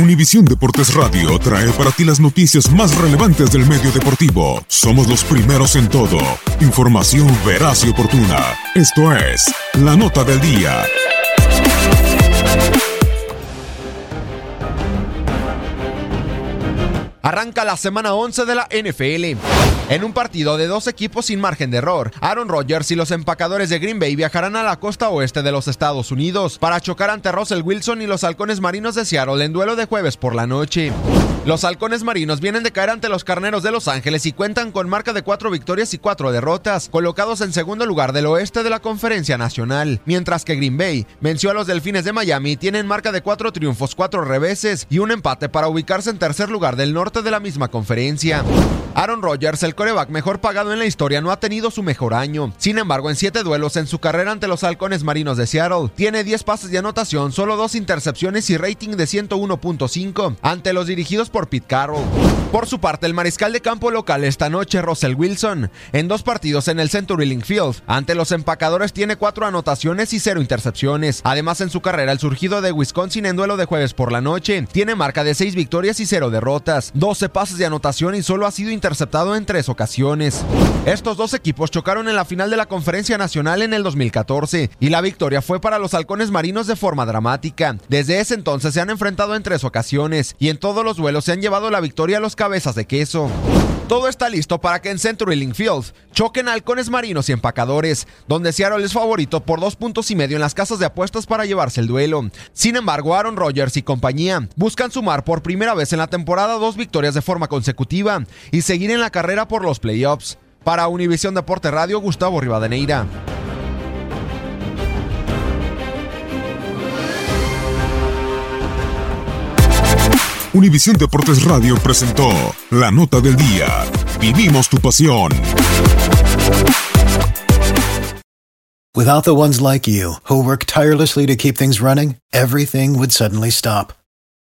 Univisión Deportes Radio trae para ti las noticias más relevantes del medio deportivo. Somos los primeros en todo. Información veraz y oportuna. Esto es La Nota del Día. Arranca la semana 11 de la NFL. En un partido de dos equipos sin margen de error, Aaron Rodgers y los empacadores de Green Bay viajarán a la costa oeste de los Estados Unidos para chocar ante Russell Wilson y los halcones marinos de Seattle en duelo de jueves por la noche. Los halcones marinos vienen de caer ante los carneros de Los Ángeles y cuentan con marca de cuatro victorias y cuatro derrotas, colocados en segundo lugar del oeste de la conferencia nacional, mientras que Green Bay venció a los delfines de Miami y tienen marca de cuatro triunfos, cuatro reveses y un empate para ubicarse en tercer lugar del norte de la misma conferencia. Aaron Rodgers, el coreback mejor pagado en la historia, no ha tenido su mejor año. Sin embargo, en siete duelos en su carrera ante los halcones marinos de Seattle, tiene 10 pases de anotación, solo dos intercepciones y rating de 101.5 ante los dirigidos por Pete Carroll. Por su parte, el mariscal de campo local esta noche, Russell Wilson, en dos partidos en el Century Link Field, ante los empacadores tiene cuatro anotaciones y cero intercepciones. Además, en su carrera, el surgido de Wisconsin en duelo de jueves por la noche, tiene marca de seis victorias y cero derrotas, 12 pases de anotación y solo ha sido interceptado en tres ocasiones. Estos dos equipos chocaron en la final de la Conferencia Nacional en el 2014 y la victoria fue para los halcones marinos de forma dramática. Desde ese entonces se han enfrentado en tres ocasiones y en todos los duelos se han llevado la victoria a los cabezas de queso. Todo está listo para que en Century Link Field choquen halcones marinos y empacadores, donde Seattle es favorito por dos puntos y medio en las casas de apuestas para llevarse el duelo. Sin embargo, Aaron Rodgers y compañía buscan sumar por primera vez en la temporada dos victorias de forma consecutiva y seguir en la carrera por los playoffs. Para Univisión Deporte Radio, Gustavo Rivadeneira. Univisión Deportes Radio presentó La Nota del Día. Vivimos tu pasión. Without the ones like you, who work tirelessly to keep things running, everything would suddenly stop.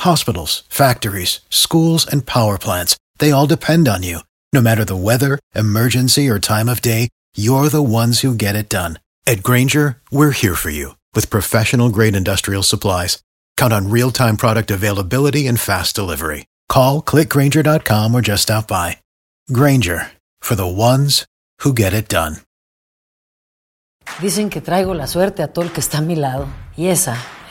Hospitals, factories, schools, and power plants, they all depend on you. No matter the weather, emergency, or time of day, you're the ones who get it done. At Granger, we're here for you with professional grade industrial supplies. Count on real time product availability and fast delivery. Call clickgranger.com or just stop by. Granger, for the ones who get it done. Dicen que traigo la suerte a todo el que está a mi lado. Y esa